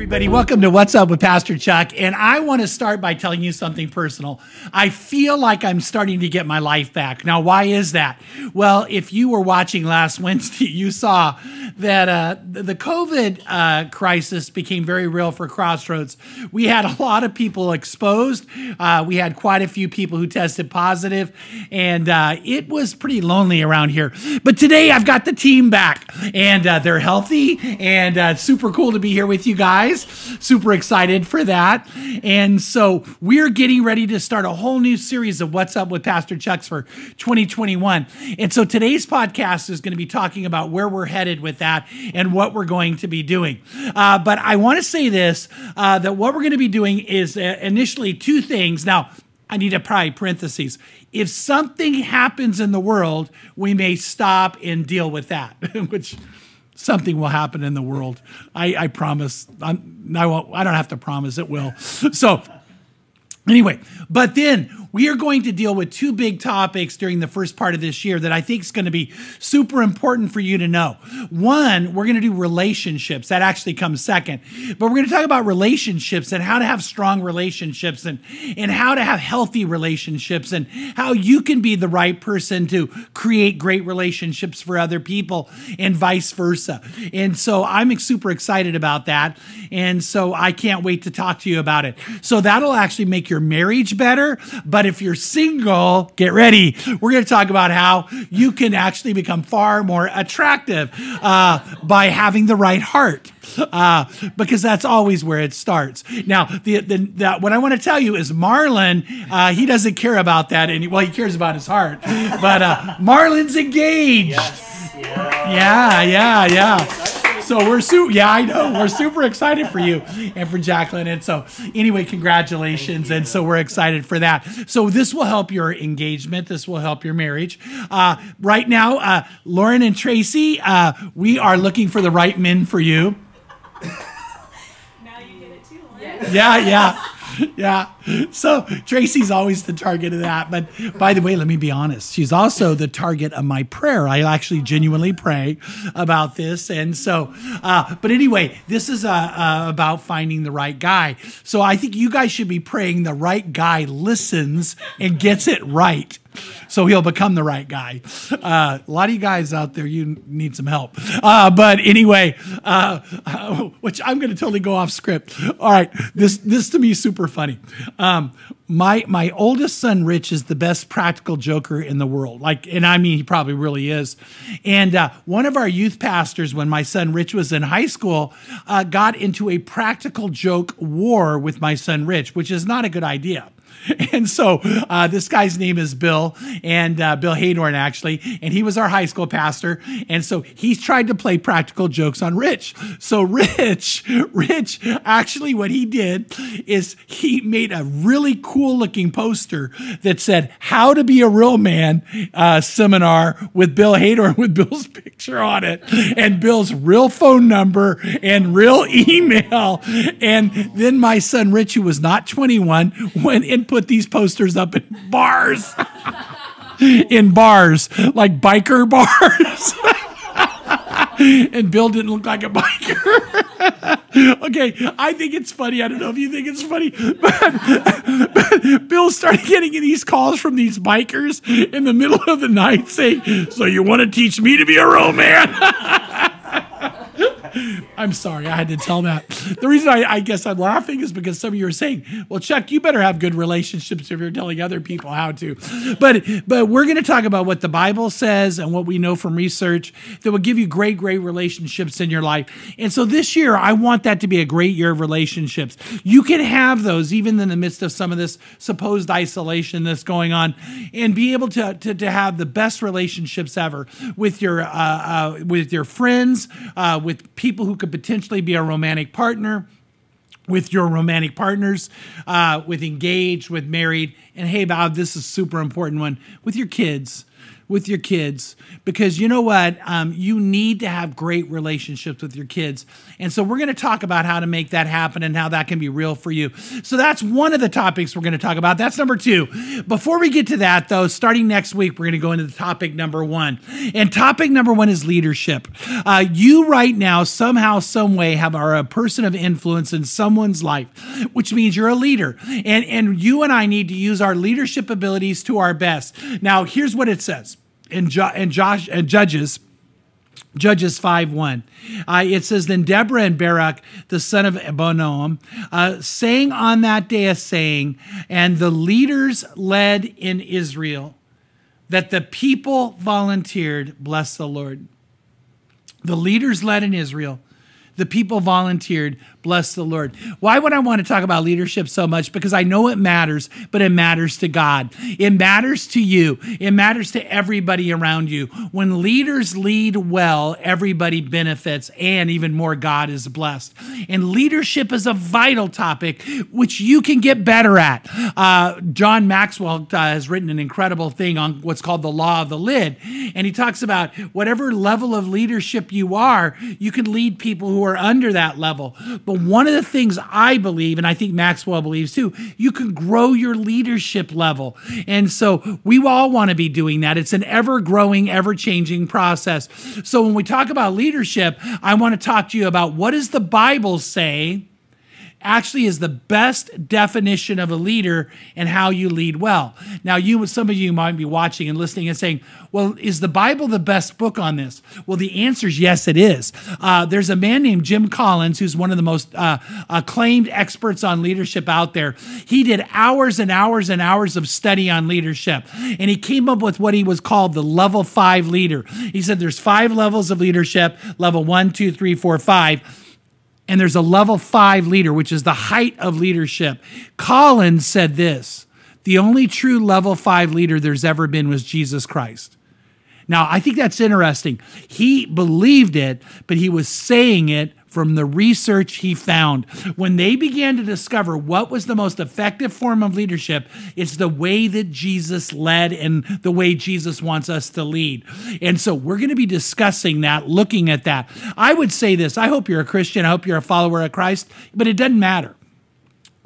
everybody. Welcome to What's Up with Pastor Chuck. And I want to start by telling you something personal. I feel like I'm starting to get my life back. Now, why is that? Well, if you were watching last Wednesday, you saw that uh, the COVID uh, crisis became very real for Crossroads. We had a lot of people exposed, uh, we had quite a few people who tested positive, and uh, it was pretty lonely around here. But today I've got the team back, and uh, they're healthy, and uh, super cool to be here with you guys. Super excited for that. And so we're getting ready to start a whole new series of What's Up with Pastor Chucks for 2021. And so today's podcast is going to be talking about where we're headed with that and what we're going to be doing. Uh, but I want to say this uh, that what we're going to be doing is uh, initially two things. Now, I need a probably parentheses. If something happens in the world, we may stop and deal with that, which something will happen in the world. I, I promise. I'm, I, won't, I don't have to promise it will. So, anyway, but then we are going to deal with two big topics during the first part of this year that I think is going to be super important for you to know. One, we're going to do relationships. That actually comes second. But we're going to talk about relationships and how to have strong relationships and, and how to have healthy relationships and how you can be the right person to create great relationships for other people and vice versa. And so I'm super excited about that. And so I can't wait to talk to you about it. So that'll actually make your marriage better. But but if you're single, get ready. We're going to talk about how you can actually become far more attractive uh, by having the right heart. Uh, because that's always where it starts. Now, the, the, the what I want to tell you is Marlon, uh, he doesn't care about that. Any, well, he cares about his heart, but uh, Marlon's engaged. Yes. Yeah, yeah, yeah. yeah. So we're super. Yeah, I know. We're super excited for you and for Jacqueline. And so, anyway, congratulations. And so we're excited for that. So this will help your engagement. This will help your marriage. Uh, right now, uh, Lauren and Tracy, uh, we are looking for the right men for you. Now you get it too. Lauren. Yeah, yeah. yeah. So Tracy's always the target of that. But by the way, let me be honest. She's also the target of my prayer. I actually genuinely pray about this. And so, uh, but anyway, this is uh, uh, about finding the right guy. So I think you guys should be praying the right guy listens and gets it right so he'll become the right guy. Uh, a lot of you guys out there, you need some help. Uh, but anyway, uh, which I'm going to totally go off script. All right, this this to me is super funny. Um, my my oldest son Rich is the best practical joker in the world. Like, and I mean, he probably really is. And uh, one of our youth pastors, when my son Rich was in high school, uh, got into a practical joke war with my son Rich, which is not a good idea. And so uh, this guy's name is Bill, and uh, Bill Haydorn, actually, and he was our high school pastor. And so he's tried to play practical jokes on Rich. So Rich, Rich, actually, what he did is he made a really cool looking poster that said "How to Be a Real Man" uh, seminar with Bill Haydorn with Bill's picture on it, and Bill's real phone number and real email. And then my son Rich, who was not 21, went put these posters up in bars. in bars, like biker bars. and Bill didn't look like a biker. okay, I think it's funny. I don't know if you think it's funny, but, but Bill started getting these calls from these bikers in the middle of the night saying, So you want to teach me to be a real man? I'm sorry, I had to tell that. The reason I, I, guess I'm laughing is because some of you are saying, "Well, Chuck, you better have good relationships if you're telling other people how to." But but we're going to talk about what the Bible says and what we know from research that will give you great great relationships in your life. And so this year, I want that to be a great year of relationships. You can have those even in the midst of some of this supposed isolation that's going on, and be able to to, to have the best relationships ever with your uh, uh, with your friends, uh, with people who could potentially be a romantic partner with your romantic partners, uh, with engaged, with married, and hey, Bob, this is super important one. With your kids with your kids because you know what? Um, you need to have great relationships with your kids. And so we're going to talk about how to make that happen and how that can be real for you. So that's one of the topics we're going to talk about. That's number two. Before we get to that, though, starting next week, we're going to go into the topic number one. And topic number one is leadership. Uh, you right now, somehow, some way, have are a person of influence in someone's life, which means you're a leader. And, and you and I need to use our leadership abilities to our best. Now, here's what it says in, jo- in Josh and Judges. Judges 5 1. Uh, it says, Then Deborah and Barak, the son of Abinoam, uh, sang on that day a saying, and the leaders led in Israel, that the people volunteered, bless the Lord. The leaders led in Israel, the people volunteered, Bless the Lord. Why would I want to talk about leadership so much? Because I know it matters, but it matters to God. It matters to you. It matters to everybody around you. When leaders lead well, everybody benefits, and even more, God is blessed. And leadership is a vital topic which you can get better at. Uh, John Maxwell uh, has written an incredible thing on what's called the law of the lid. And he talks about whatever level of leadership you are, you can lead people who are under that level. But one of the things I believe, and I think Maxwell believes too, you can grow your leadership level. And so we all want to be doing that. It's an ever growing, ever changing process. So when we talk about leadership, I want to talk to you about what does the Bible say actually is the best definition of a leader and how you lead well. Now, you, some of you might be watching and listening and saying, "Well, is the Bible the best book on this?" Well, the answer is yes, it is. Uh, there's a man named Jim Collins who's one of the most uh, acclaimed experts on leadership out there. He did hours and hours and hours of study on leadership, and he came up with what he was called the level five leader. He said there's five levels of leadership: level one, two, three, four, five and there's a level five leader, which is the height of leadership. Collins said this the only true level five leader there's ever been was Jesus Christ. Now, I think that's interesting. He believed it, but he was saying it from the research he found. When they began to discover what was the most effective form of leadership, it's the way that Jesus led and the way Jesus wants us to lead. And so we're going to be discussing that, looking at that. I would say this I hope you're a Christian, I hope you're a follower of Christ, but it doesn't matter.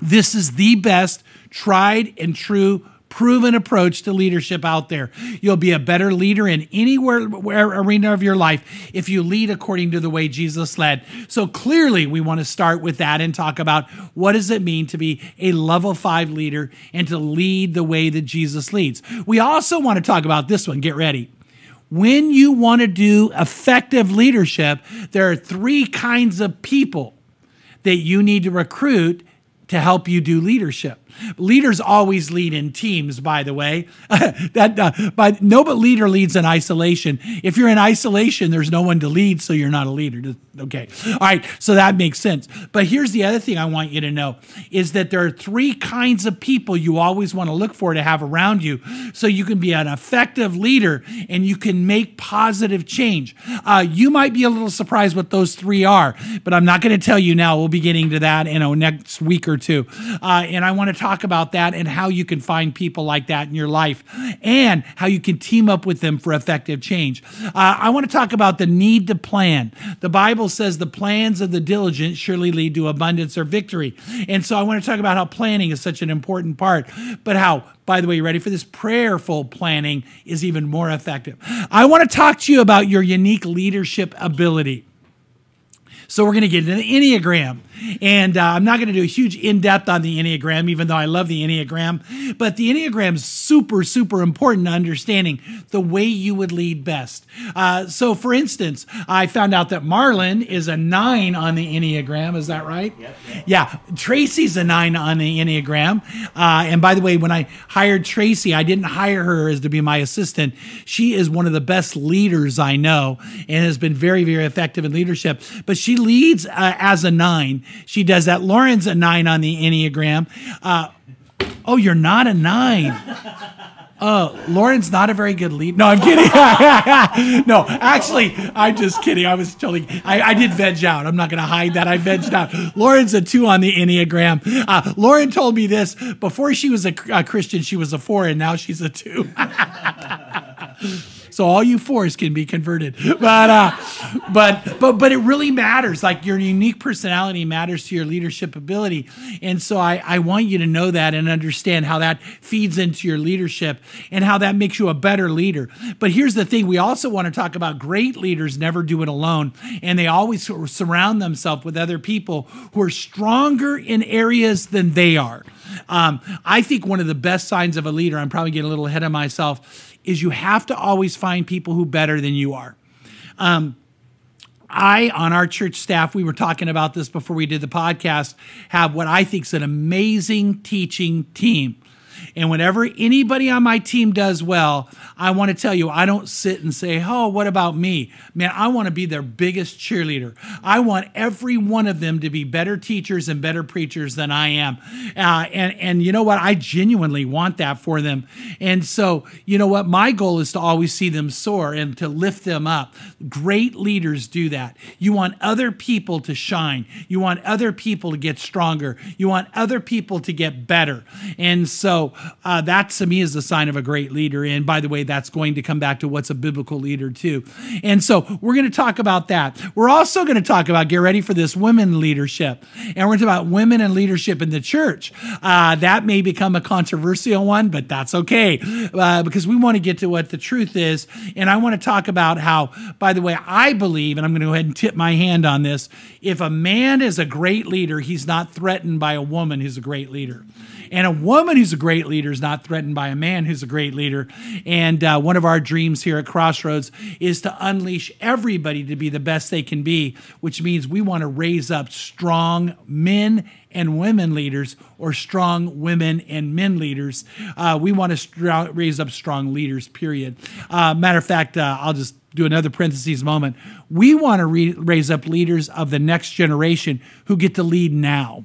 This is the best tried and true proven approach to leadership out there. You'll be a better leader in anywhere arena of your life if you lead according to the way Jesus led. So clearly, we want to start with that and talk about what does it mean to be a level five leader and to lead the way that Jesus leads. We also want to talk about this one. Get ready. When you want to do effective leadership, there are three kinds of people that you need to recruit to help you do leadership. Leaders always lead in teams, by the way. that, uh, but no, but leader leads in isolation. If you're in isolation, there's no one to lead, so you're not a leader. Okay, all right. So that makes sense. But here's the other thing I want you to know is that there are three kinds of people you always want to look for to have around you, so you can be an effective leader and you can make positive change. Uh, you might be a little surprised what those three are, but I'm not going to tell you now. We'll be getting to that in a next week or two, uh, and I want to talk about that and how you can find people like that in your life and how you can team up with them for effective change. Uh, I want to talk about the need to plan. The Bible says the plans of the diligent surely lead to abundance or victory. And so I want to talk about how planning is such an important part, but how by the way, you ready for this? Prayerful planning is even more effective. I want to talk to you about your unique leadership ability. So we're going to get into the Enneagram. And uh, I'm not going to do a huge in depth on the Enneagram, even though I love the Enneagram. But the Enneagram is super, super important to understanding the way you would lead best. Uh, so, for instance, I found out that Marlon is a nine on the Enneagram. Is that right? Yep, yep. Yeah. Tracy's a nine on the Enneagram. Uh, and by the way, when I hired Tracy, I didn't hire her as to be my assistant. She is one of the best leaders I know and has been very, very effective in leadership. But she leads uh, as a nine. She does that. Lauren's a nine on the Enneagram. Uh, oh, you're not a nine. Oh, Lauren's not a very good lead. No, I'm kidding. no, actually, I'm just kidding. I was totally, I, I did veg out. I'm not going to hide that. I vegged out. Lauren's a two on the Enneagram. Uh, Lauren told me this before she was a, a Christian, she was a four, and now she's a two. So all you fours can be converted. But uh, but but but it really matters. Like your unique personality matters to your leadership ability. And so I, I want you to know that and understand how that feeds into your leadership and how that makes you a better leader. But here's the thing: we also want to talk about great leaders never do it alone, and they always surround themselves with other people who are stronger in areas than they are. Um, I think one of the best signs of a leader, I'm probably getting a little ahead of myself, is you have to always find people who better than you are. Um, I, on our church staff, we were talking about this before we did the podcast, have what I think is an amazing teaching team. And whenever anybody on my team does well, I want to tell you, I don't sit and say, oh, what about me? Man, I want to be their biggest cheerleader. I want every one of them to be better teachers and better preachers than I am. Uh, and, and you know what? I genuinely want that for them. And so, you know what? My goal is to always see them soar and to lift them up. Great leaders do that. You want other people to shine, you want other people to get stronger, you want other people to get better. And so, uh, that to me is a sign of a great leader. And by the way, that's going to come back to what's a biblical leader too. And so we're going to talk about that. We're also going to talk about get ready for this women leadership, and we're going to talk about women and leadership in the church. Uh, that may become a controversial one, but that's okay uh, because we want to get to what the truth is. And I want to talk about how, by the way, I believe, and I'm going to go ahead and tip my hand on this. If a man is a great leader, he's not threatened by a woman who's a great leader. And a woman who's a great leader is not threatened by a man who's a great leader. And uh, one of our dreams here at Crossroads is to unleash everybody to be the best they can be, which means we want to raise up strong men and women leaders or strong women and men leaders. Uh, we want to raise up strong leaders, period. Uh, matter of fact, uh, I'll just do another parentheses moment. We want to re- raise up leaders of the next generation who get to lead now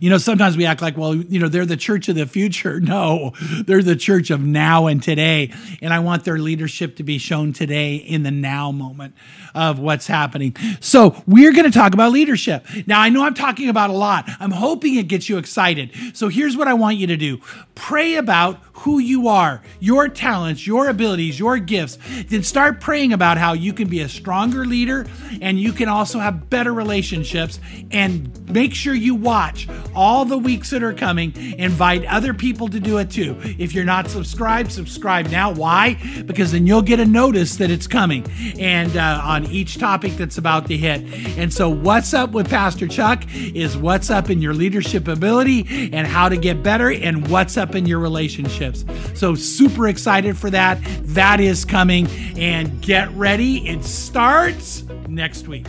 you know, sometimes we act like, well, you know, they're the church of the future. No, they're the church of now and today. And I want their leadership to be shown today in the now moment of what's happening. So we're going to talk about leadership. Now, I know I'm talking about a lot. I'm hoping it gets you excited. So here's what I want you to do pray about who you are, your talents, your abilities, your gifts. Then start praying about how you can be a stronger leader and you can also have better relationships. And make sure you watch all the weeks that are coming. Invite other people to do it too. If you're not subscribed, subscribe now. Why? Because then you'll get a notice that it's coming and uh, on each topic that's about to hit. And so, what's up with Pastor Chuck is what's up in your leadership ability and how to get better, and what's up in your relationships. So, super excited for that. That is coming. And get ready, it starts next week.